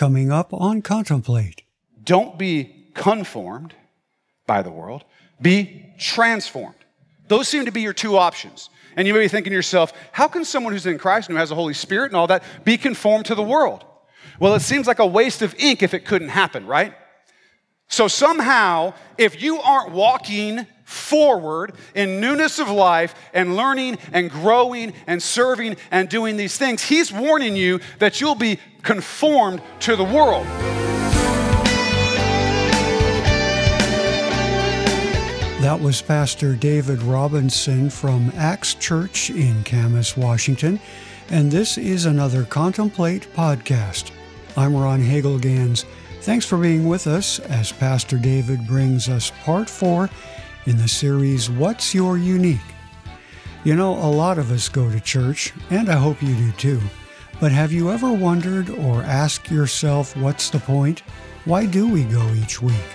coming up on Contemplate. Don't be conformed by the world, be transformed. Those seem to be your two options. And you may be thinking to yourself, how can someone who's in Christ and who has the Holy Spirit and all that be conformed to the world? Well, it seems like a waste of ink if it couldn't happen, right? So somehow, if you aren't walking forward in newness of life and learning and growing and serving and doing these things, he's warning you that you'll be conformed to the world. That was Pastor David Robinson from Axe Church in Camas, Washington, and this is another Contemplate podcast. I'm Ron Hagelgans. Thanks for being with us as Pastor David brings us part four in the series What's Your Unique? You know, a lot of us go to church, and I hope you do too. But have you ever wondered or asked yourself, what's the point? Why do we go each week?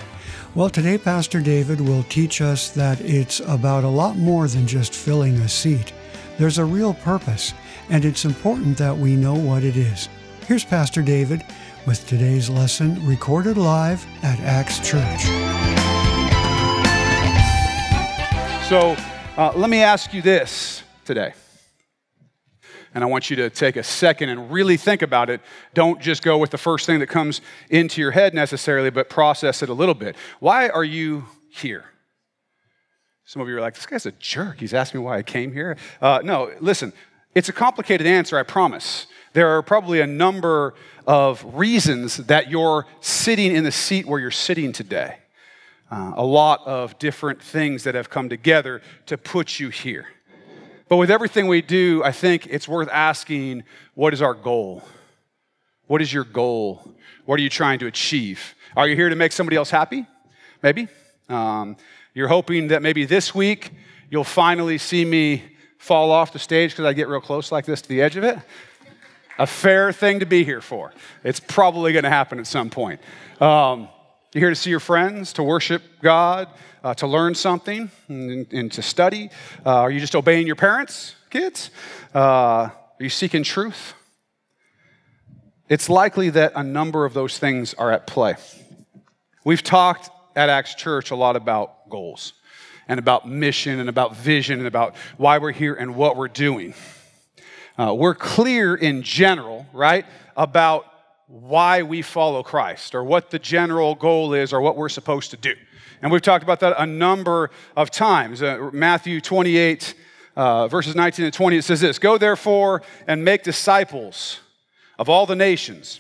Well, today Pastor David will teach us that it's about a lot more than just filling a seat. There's a real purpose, and it's important that we know what it is. Here's Pastor David with today's lesson recorded live at Axe Church. So uh, let me ask you this today. And I want you to take a second and really think about it. Don't just go with the first thing that comes into your head necessarily, but process it a little bit. Why are you here? Some of you are like, this guy's a jerk. He's asking me why I came here. Uh, no, listen, it's a complicated answer, I promise. There are probably a number of reasons that you're sitting in the seat where you're sitting today. Uh, a lot of different things that have come together to put you here. But with everything we do, I think it's worth asking what is our goal? What is your goal? What are you trying to achieve? Are you here to make somebody else happy? Maybe. Um, you're hoping that maybe this week you'll finally see me fall off the stage because I get real close like this to the edge of it. A fair thing to be here for. It's probably going to happen at some point. Um, you're here to see your friends, to worship God, uh, to learn something and, and to study? Uh, are you just obeying your parents, kids? Uh, are you seeking truth? It's likely that a number of those things are at play. We've talked at Axe Church a lot about goals and about mission and about vision and about why we're here and what we're doing. Uh, we're clear in general, right, about why we follow Christ or what the general goal is or what we're supposed to do. And we've talked about that a number of times. Uh, Matthew 28, uh, verses 19 and 20, it says this Go therefore and make disciples of all the nations,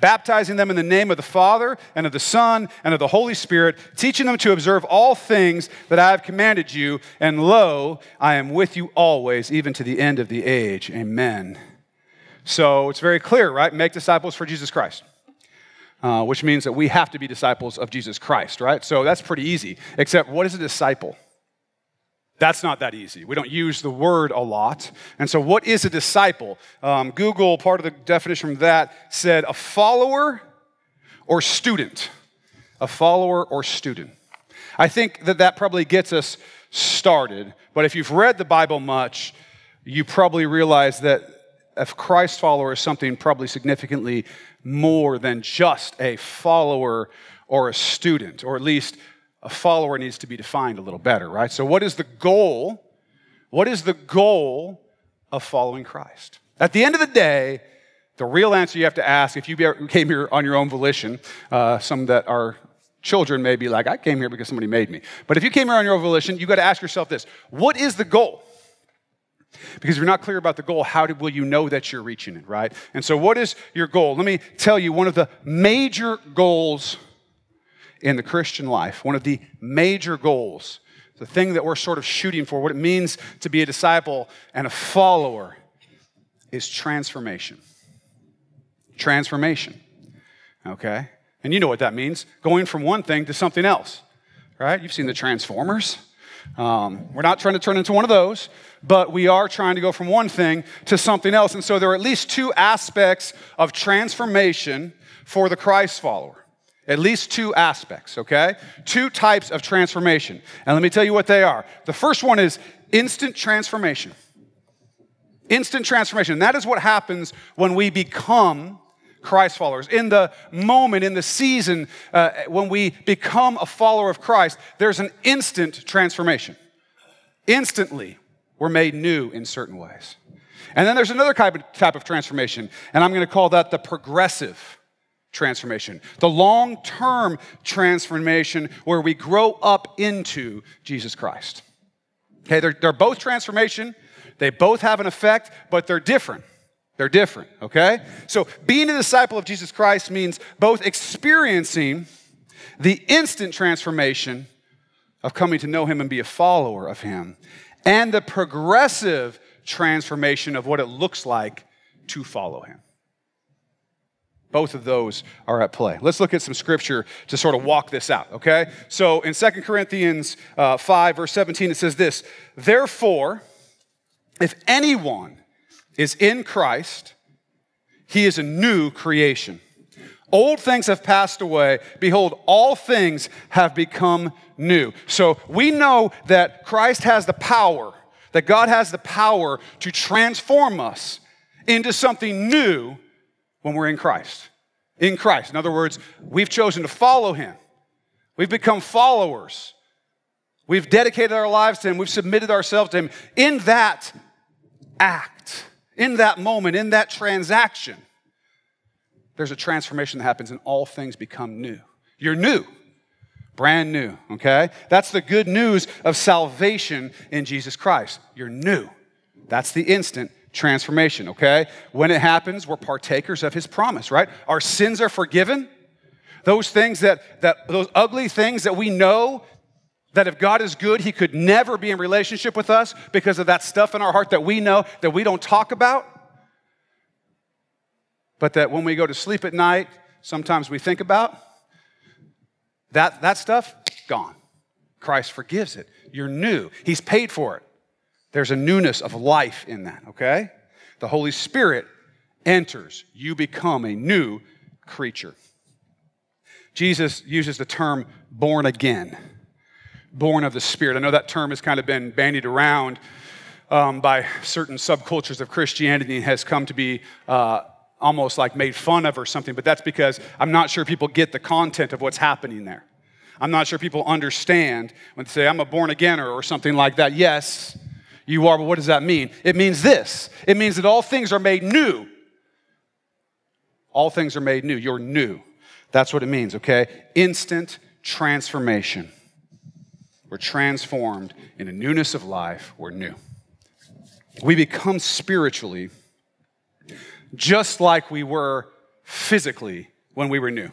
baptizing them in the name of the Father and of the Son and of the Holy Spirit, teaching them to observe all things that I have commanded you. And lo, I am with you always, even to the end of the age. Amen. So it's very clear, right? Make disciples for Jesus Christ uh, which means that we have to be disciples of Jesus Christ, right? So that's pretty easy. Except, what is a disciple? That's not that easy. We don't use the word a lot. And so, what is a disciple? Um, Google, part of the definition from that, said a follower or student. A follower or student. I think that that probably gets us started. But if you've read the Bible much, you probably realize that a Christ follower is something probably significantly more than just a follower or a student, or at least a follower needs to be defined a little better, right? So, what is the goal? What is the goal of following Christ? At the end of the day, the real answer you have to ask if you came here on your own volition, uh, some that are children may be like, I came here because somebody made me. But if you came here on your own volition, you got to ask yourself this what is the goal? Because if you're not clear about the goal, how will you know that you're reaching it, right? And so, what is your goal? Let me tell you one of the major goals in the Christian life, one of the major goals, the thing that we're sort of shooting for, what it means to be a disciple and a follower, is transformation. Transformation, okay? And you know what that means going from one thing to something else, right? You've seen the Transformers. Um, we're not trying to turn into one of those, but we are trying to go from one thing to something else. And so there are at least two aspects of transformation for the Christ follower. At least two aspects, okay? Two types of transformation. And let me tell you what they are. The first one is instant transformation. Instant transformation. And that is what happens when we become Christ followers. In the moment, in the season, uh, when we become a follower of Christ, there's an instant transformation. Instantly, we're made new in certain ways. And then there's another type of, type of transformation, and I'm going to call that the progressive transformation, the long term transformation where we grow up into Jesus Christ. Okay, they're, they're both transformation, they both have an effect, but they're different. They're different, okay? So being a disciple of Jesus Christ means both experiencing the instant transformation of coming to know Him and be a follower of Him, and the progressive transformation of what it looks like to follow Him. Both of those are at play. Let's look at some scripture to sort of walk this out, okay? So in 2 Corinthians uh, 5, verse 17, it says this Therefore, if anyone is in Christ, he is a new creation. Old things have passed away. Behold, all things have become new. So we know that Christ has the power, that God has the power to transform us into something new when we're in Christ. In Christ. In other words, we've chosen to follow Him, we've become followers. We've dedicated our lives to Him. We've submitted ourselves to Him. In that act, in that moment, in that transaction, there's a transformation that happens and all things become new. You're new, brand new, okay? That's the good news of salvation in Jesus Christ. You're new. That's the instant transformation, okay? When it happens, we're partakers of his promise, right? Our sins are forgiven. Those things that, that those ugly things that we know that if God is good, he could never be in relationship with us because of that stuff in our heart that we know that we don't talk about. But that when we go to sleep at night, sometimes we think about that, that stuff, gone. Christ forgives it. You're new. He's paid for it. There's a newness of life in that, okay? The Holy Spirit enters. You become a new creature. Jesus uses the term born again, born of the Spirit. I know that term has kind of been bandied around um, by certain subcultures of Christianity and has come to be uh, almost like made fun of or something, but that's because I'm not sure people get the content of what's happening there. I'm not sure people understand when they say, I'm a born againer or something like that. Yes, you are, but what does that mean? It means this it means that all things are made new. All things are made new. You're new. That's what it means, okay? Instant transformation. We're transformed in a newness of life. We're new. We become spiritually just like we were physically when we were new.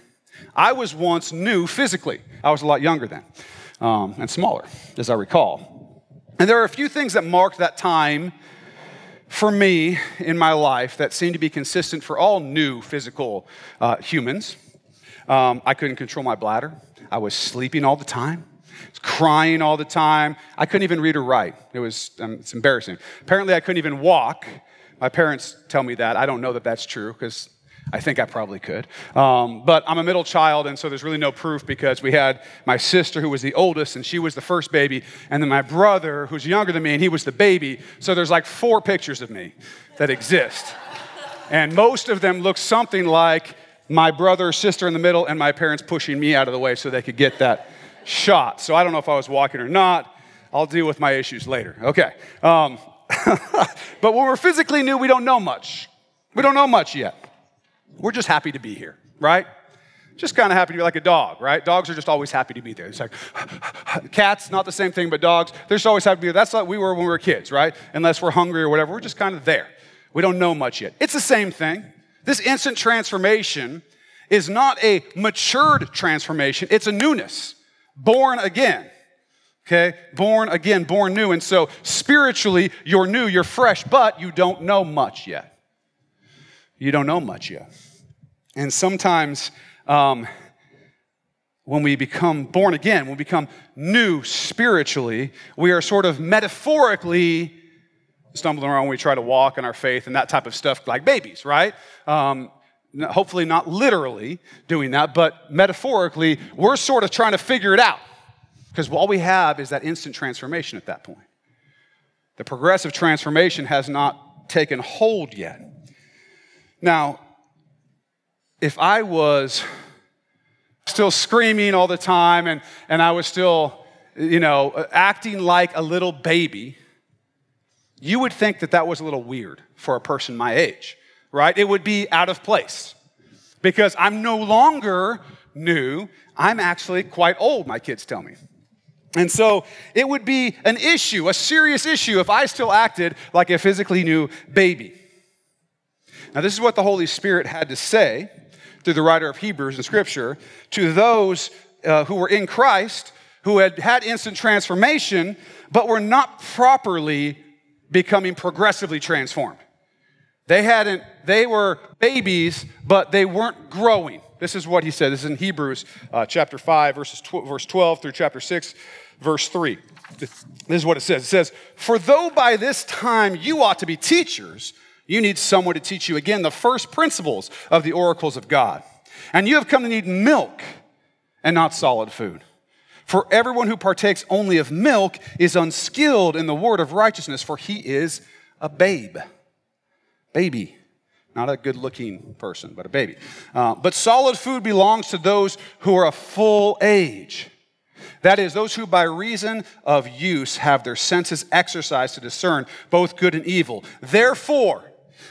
I was once new physically. I was a lot younger then um, and smaller, as I recall. And there are a few things that marked that time for me in my life that seem to be consistent for all new physical uh, humans. Um, I couldn't control my bladder. I was sleeping all the time. Crying all the time. I couldn't even read or write. It was um, it's embarrassing. Apparently, I couldn't even walk. My parents tell me that. I don't know that that's true because I think I probably could. Um, but I'm a middle child, and so there's really no proof because we had my sister who was the oldest, and she was the first baby, and then my brother who's younger than me, and he was the baby. So there's like four pictures of me that exist. and most of them look something like my brother, sister in the middle, and my parents pushing me out of the way so they could get that shot. So I don't know if I was walking or not. I'll deal with my issues later. Okay. Um, but when we're physically new, we don't know much. We don't know much yet. We're just happy to be here, right? Just kind of happy to be like a dog, right? Dogs are just always happy to be there. It's like cats, not the same thing, but dogs, they're just always happy to be there. That's like we were when we were kids, right? Unless we're hungry or whatever, we're just kind of there. We don't know much yet. It's the same thing. This instant transformation is not a matured transformation, it's a newness, born again. Okay? Born again, born new. And so spiritually, you're new, you're fresh, but you don't know much yet. You don't know much yet. And sometimes um, when we become born again, when we become new spiritually, we are sort of metaphorically stumbling around when we try to walk in our faith and that type of stuff, like babies, right? Um, hopefully, not literally doing that, but metaphorically, we're sort of trying to figure it out because all we have is that instant transformation at that point. The progressive transformation has not taken hold yet. Now, if I was still screaming all the time and, and I was still, you know, uh, acting like a little baby, you would think that that was a little weird for a person my age, right? It would be out of place because I'm no longer new. I'm actually quite old, my kids tell me. And so it would be an issue, a serious issue, if I still acted like a physically new baby. Now, this is what the Holy Spirit had to say through the writer of Hebrews in Scripture to those uh, who were in Christ, who had had instant transformation, but were not properly becoming progressively transformed. They hadn't, they were babies, but they weren't growing. This is what he said. This is in Hebrews uh, chapter 5, verses tw- verse 12 through chapter 6, verse 3. This is what it says. It says, For though by this time you ought to be teachers, you need someone to teach you again the first principles of the oracles of God. And you have come to need milk and not solid food. For everyone who partakes only of milk is unskilled in the word of righteousness, for he is a babe. Baby. Not a good looking person, but a baby. Uh, but solid food belongs to those who are of full age. That is, those who by reason of use have their senses exercised to discern both good and evil. Therefore,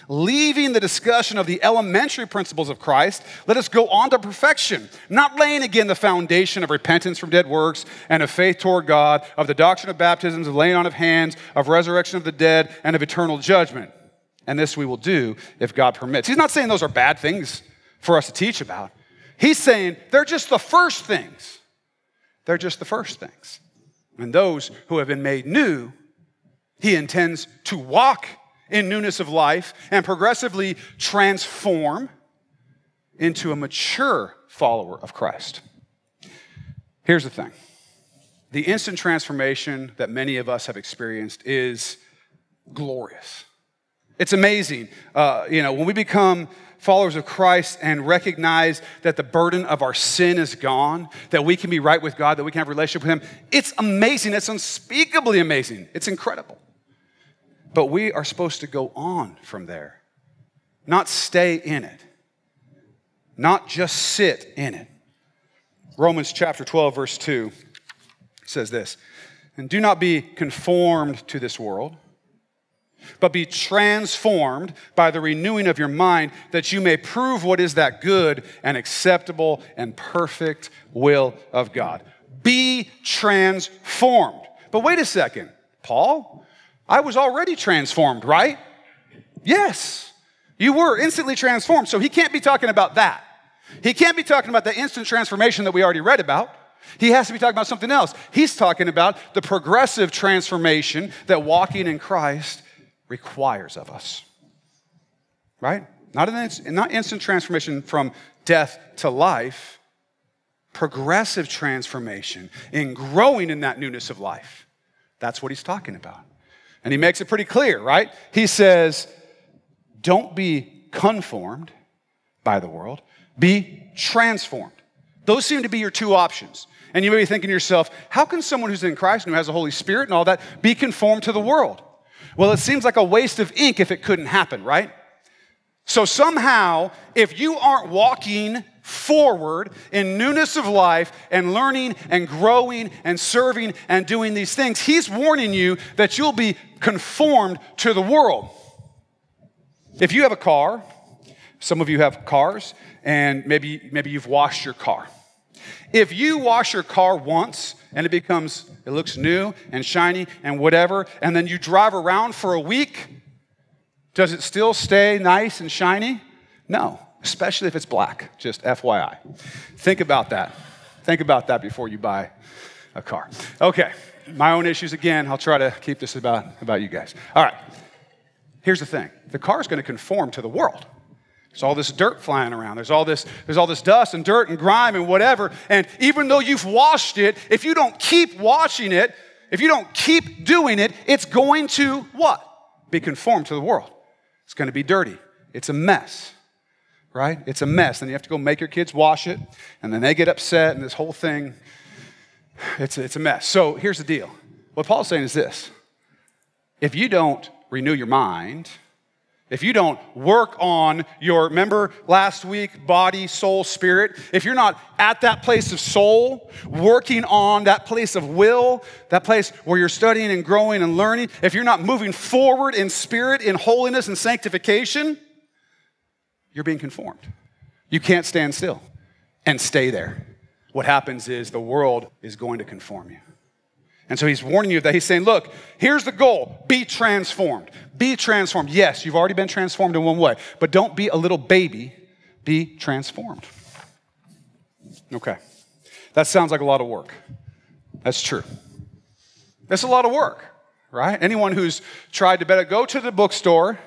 leaving the discussion of the elementary principles of Christ, let us go on to perfection, not laying again the foundation of repentance from dead works and of faith toward God, of the doctrine of baptisms, of laying on of hands, of resurrection of the dead, and of eternal judgment. And this we will do if God permits. He's not saying those are bad things for us to teach about. He's saying they're just the first things. They're just the first things. And those who have been made new, he intends to walk in newness of life and progressively transform into a mature follower of Christ. Here's the thing the instant transformation that many of us have experienced is glorious. It's amazing. Uh, you know, when we become followers of Christ and recognize that the burden of our sin is gone, that we can be right with God, that we can have a relationship with Him, it's amazing. It's unspeakably amazing. It's incredible. But we are supposed to go on from there, not stay in it, not just sit in it. Romans chapter 12, verse 2 says this And do not be conformed to this world, but be transformed by the renewing of your mind, that you may prove what is that good and acceptable and perfect will of God. Be transformed. But wait a second, Paul, I was already transformed, right? Yes, you were instantly transformed. So he can't be talking about that. He can't be talking about the instant transformation that we already read about. He has to be talking about something else. He's talking about the progressive transformation that walking in Christ requires of us. Right? Not, an, not instant transformation from death to life, progressive transformation in growing in that newness of life. That's what he's talking about. And he makes it pretty clear, right? He says, don't be conformed by the world, be transformed. Those seem to be your two options. And you may be thinking to yourself, how can someone who's in Christ and who has the Holy Spirit and all that be conformed to the world? Well, it seems like a waste of ink if it couldn't happen, right? So somehow, if you aren't walking forward in newness of life and learning and growing and serving and doing these things, he's warning you that you'll be conformed to the world. If you have a car, some of you have cars, and maybe, maybe you've washed your car. If you wash your car once and it becomes, it looks new and shiny and whatever, and then you drive around for a week, does it still stay nice and shiny? No, especially if it's black, just FYI. Think about that. Think about that before you buy a car. Okay, my own issues again. I'll try to keep this about, about you guys. All right, here's the thing the car is going to conform to the world. There's all this dirt flying around. There's all this, there's all this dust and dirt and grime and whatever. And even though you've washed it, if you don't keep washing it, if you don't keep doing it, it's going to what? Be conformed to the world. It's going to be dirty. It's a mess, right? It's a mess. And you have to go make your kids wash it, and then they get upset, and this whole thing, it's it's a mess. So here's the deal. What Paul's saying is this if you don't renew your mind, if you don't work on your, remember last week, body, soul, spirit, if you're not at that place of soul, working on that place of will, that place where you're studying and growing and learning, if you're not moving forward in spirit, in holiness and sanctification, you're being conformed. You can't stand still and stay there. What happens is the world is going to conform you. And so he's warning you that he's saying, look, here's the goal be transformed. Be transformed. Yes, you've already been transformed in one way, but don't be a little baby, be transformed. Okay. That sounds like a lot of work. That's true. That's a lot of work, right? Anyone who's tried to better go to the bookstore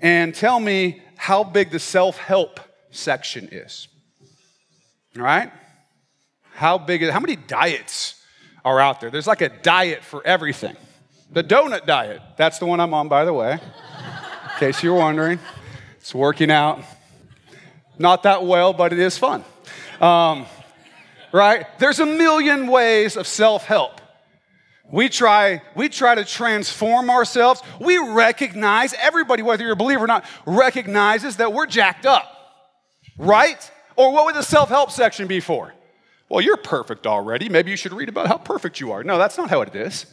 and tell me how big the self help section is. Right? How big is how many diets are out there. There's like a diet for everything. The donut diet, that's the one I'm on, by the way, in case you're wondering. It's working out. Not that well, but it is fun. Um, right? There's a million ways of self help. We try, we try to transform ourselves. We recognize, everybody, whether you're a believer or not, recognizes that we're jacked up, right? Or what would the self help section be for? Well, you're perfect already. Maybe you should read about how perfect you are. No, that's not how it is.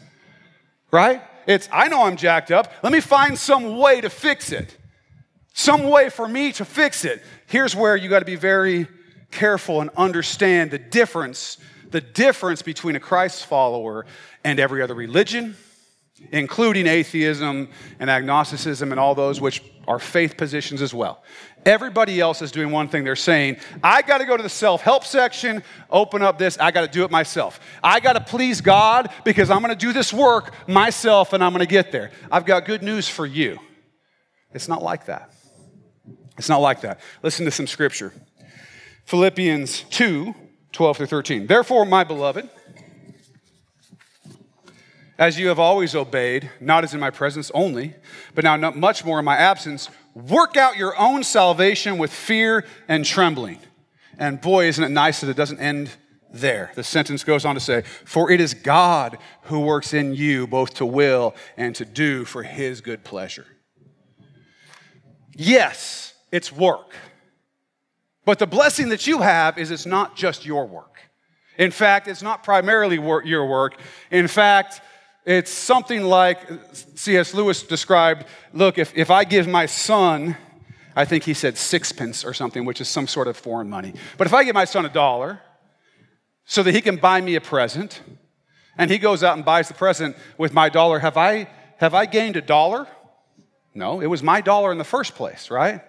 Right? It's, I know I'm jacked up. Let me find some way to fix it. Some way for me to fix it. Here's where you got to be very careful and understand the difference, the difference between a Christ follower and every other religion, including atheism and agnosticism and all those which are faith positions as well. Everybody else is doing one thing. They're saying, I got to go to the self help section, open up this, I got to do it myself. I got to please God because I'm going to do this work myself and I'm going to get there. I've got good news for you. It's not like that. It's not like that. Listen to some scripture Philippians 2 12 through 13. Therefore, my beloved, as you have always obeyed, not as in my presence only, but now much more in my absence, work out your own salvation with fear and trembling. And boy, isn't it nice that it doesn't end there. The sentence goes on to say, For it is God who works in you both to will and to do for his good pleasure. Yes, it's work. But the blessing that you have is it's not just your work. In fact, it's not primarily your work. In fact, it's something like C.S. Lewis described look, if, if I give my son, I think he said sixpence or something, which is some sort of foreign money. But if I give my son a dollar so that he can buy me a present, and he goes out and buys the present with my dollar, have I, have I gained a dollar? No, it was my dollar in the first place, right?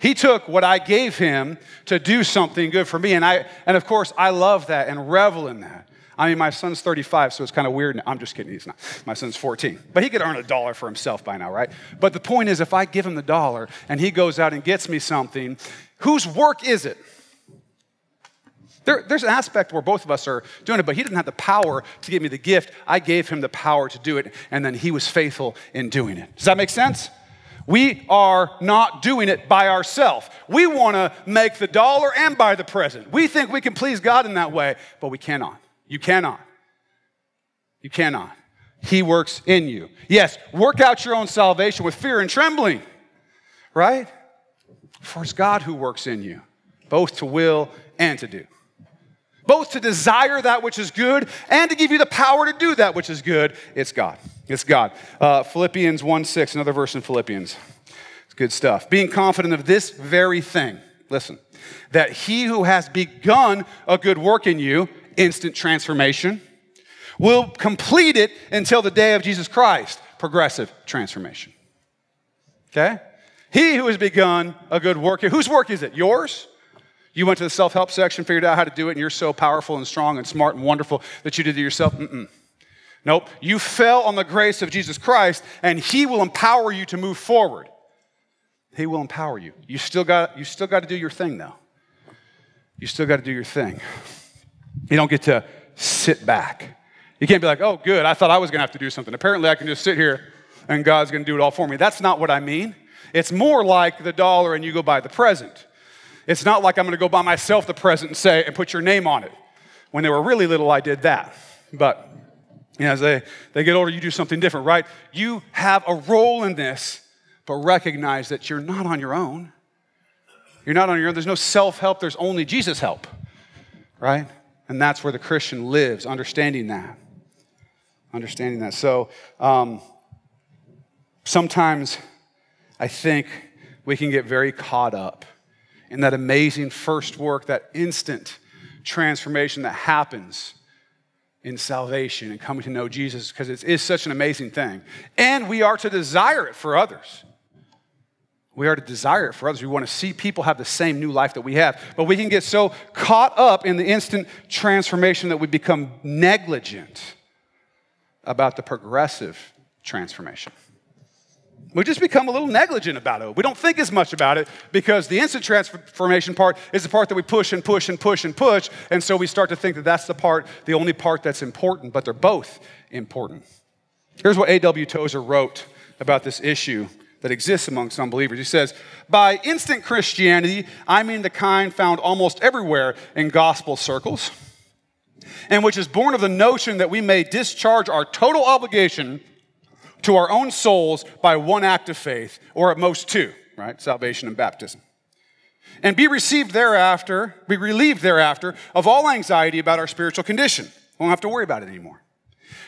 He took what I gave him to do something good for me. And, I, and of course, I love that and revel in that. I mean, my son's 35, so it's kind of weird. I'm just kidding, he's not. My son's 14. But he could earn a dollar for himself by now, right? But the point is, if I give him the dollar and he goes out and gets me something, whose work is it? There, there's an aspect where both of us are doing it, but he didn't have the power to give me the gift. I gave him the power to do it, and then he was faithful in doing it. Does that make sense? We are not doing it by ourselves. We want to make the dollar and buy the present. We think we can please God in that way, but we cannot. You cannot. You cannot. He works in you. Yes, work out your own salvation with fear and trembling, right? For it's God who works in you, both to will and to do. Both to desire that which is good and to give you the power to do that which is good. It's God. It's God. Uh, Philippians 1 6, another verse in Philippians. It's good stuff. Being confident of this very thing, listen, that he who has begun a good work in you instant transformation. We'll complete it until the day of Jesus Christ, progressive transformation. Okay? He who has begun a good work, whose work is it? Yours? You went to the self help section, figured out how to do it, and you're so powerful and strong and smart and wonderful that you did it yourself? Mm-mm. Nope. You fell on the grace of Jesus Christ, and He will empower you to move forward. He will empower you. You still got, you still got to do your thing, though. You still got to do your thing. You don't get to sit back. You can't be like, oh, good, I thought I was going to have to do something. Apparently, I can just sit here and God's going to do it all for me. That's not what I mean. It's more like the dollar and you go buy the present. It's not like I'm going to go buy myself the present and say, and put your name on it. When they were really little, I did that. But you know, as they, they get older, you do something different, right? You have a role in this, but recognize that you're not on your own. You're not on your own. There's no self help, there's only Jesus help, right? And that's where the Christian lives, understanding that. Understanding that. So um, sometimes I think we can get very caught up in that amazing first work, that instant transformation that happens in salvation and coming to know Jesus because it is such an amazing thing. And we are to desire it for others. We are to desire it for others. We want to see people have the same new life that we have. But we can get so caught up in the instant transformation that we become negligent about the progressive transformation. We just become a little negligent about it. We don't think as much about it because the instant transformation part is the part that we push and push and push and push. And so we start to think that that's the part, the only part that's important, but they're both important. Here's what A.W. Tozer wrote about this issue that exists amongst unbelievers. He says, By instant Christianity, I mean the kind found almost everywhere in gospel circles, and which is born of the notion that we may discharge our total obligation to our own souls by one act of faith, or at most two, right? Salvation and baptism. And be received thereafter, be relieved thereafter of all anxiety about our spiritual condition. We won't have to worry about it anymore.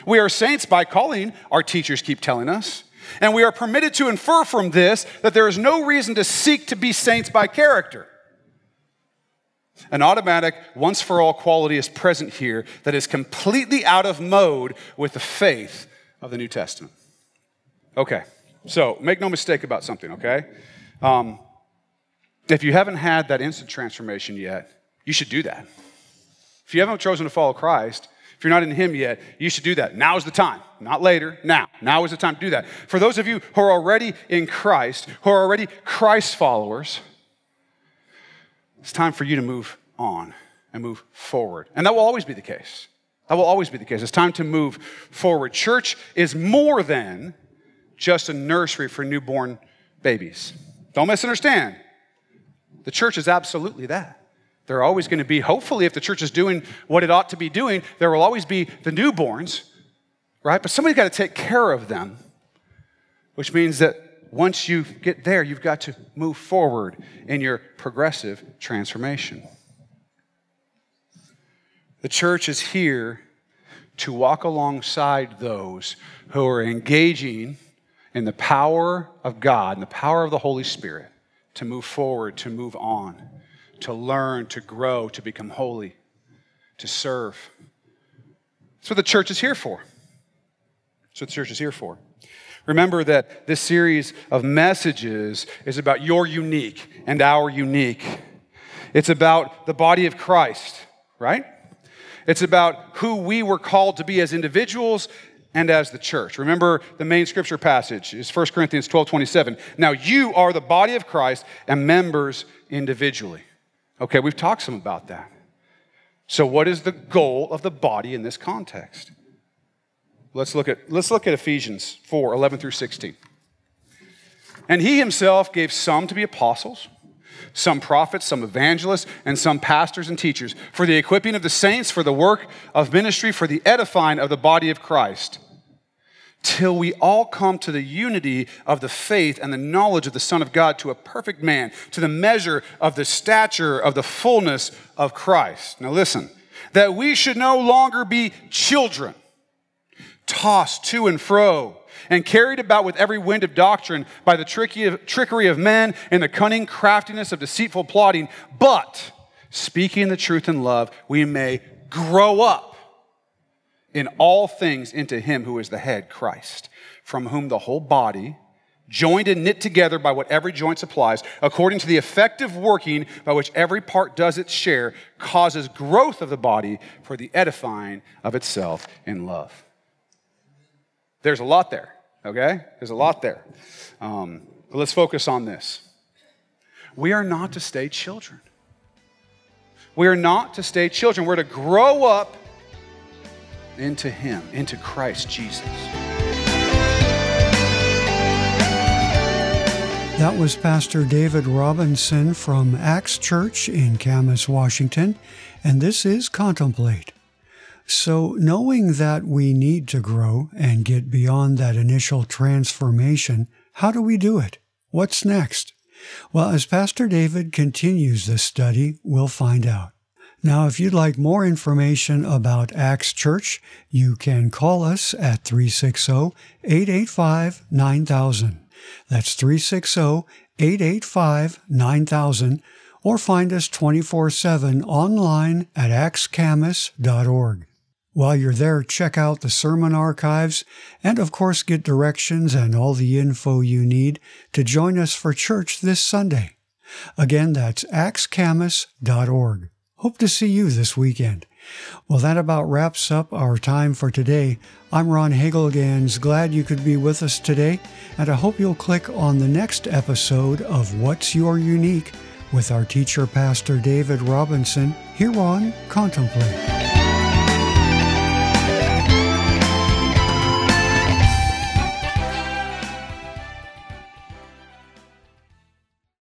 We are saints by calling, our teachers keep telling us. And we are permitted to infer from this that there is no reason to seek to be saints by character. An automatic, once for all quality is present here that is completely out of mode with the faith of the New Testament. Okay, so make no mistake about something, okay? Um, if you haven't had that instant transformation yet, you should do that. If you haven't chosen to follow Christ, if you're not in Him yet, you should do that. Now is the time, not later, now. Now is the time to do that. For those of you who are already in Christ, who are already Christ followers, it's time for you to move on and move forward. And that will always be the case. That will always be the case. It's time to move forward. Church is more than just a nursery for newborn babies. Don't misunderstand. The church is absolutely that. There are always going to be, hopefully, if the church is doing what it ought to be doing, there will always be the newborns, right? But somebody's got to take care of them, which means that once you get there, you've got to move forward in your progressive transformation. The church is here to walk alongside those who are engaging in the power of God and the power of the Holy Spirit to move forward, to move on, to learn, to grow, to become holy, to serve. That's what the church is here for. That's what the church is here for. Remember that this series of messages is about your unique and our unique. It's about the body of Christ, right? It's about who we were called to be as individuals and as the church. Remember the main scripture passage is 1 Corinthians 12 27. Now you are the body of Christ and members individually. Okay, we've talked some about that. So, what is the goal of the body in this context? Let's look at, let's look at Ephesians 4 11 through 16. And he himself gave some to be apostles some prophets, some evangelists, and some pastors and teachers, for the equipping of the saints, for the work of ministry, for the edifying of the body of Christ, till we all come to the unity of the faith and the knowledge of the Son of God, to a perfect man, to the measure of the stature of the fullness of Christ. Now listen, that we should no longer be children, tossed to and fro and carried about with every wind of doctrine by the trickery of men and the cunning craftiness of deceitful plotting, but speaking the truth in love, we may grow up in all things into him who is the head, Christ, from whom the whole body, joined and knit together by what every joint supplies, according to the effective working by which every part does its share, causes growth of the body for the edifying of itself in love. There's a lot there, okay? There's a lot there. Um, but let's focus on this. We are not to stay children. We are not to stay children. We're to grow up into Him, into Christ Jesus. That was Pastor David Robinson from Axe Church in Camas, Washington, and this is Contemplate. So, knowing that we need to grow and get beyond that initial transformation, how do we do it? What's next? Well, as Pastor David continues this study, we'll find out. Now, if you'd like more information about Axe Church, you can call us at 360 885 9000. That's 360 885 9000, or find us 24 7 online at axcamus.org. While you're there, check out the sermon archives and, of course, get directions and all the info you need to join us for church this Sunday. Again, that's axcamus.org. Hope to see you this weekend. Well, that about wraps up our time for today. I'm Ron Hagelgans. Glad you could be with us today, and I hope you'll click on the next episode of What's Your Unique with our teacher, Pastor David Robinson, here on Contemplate.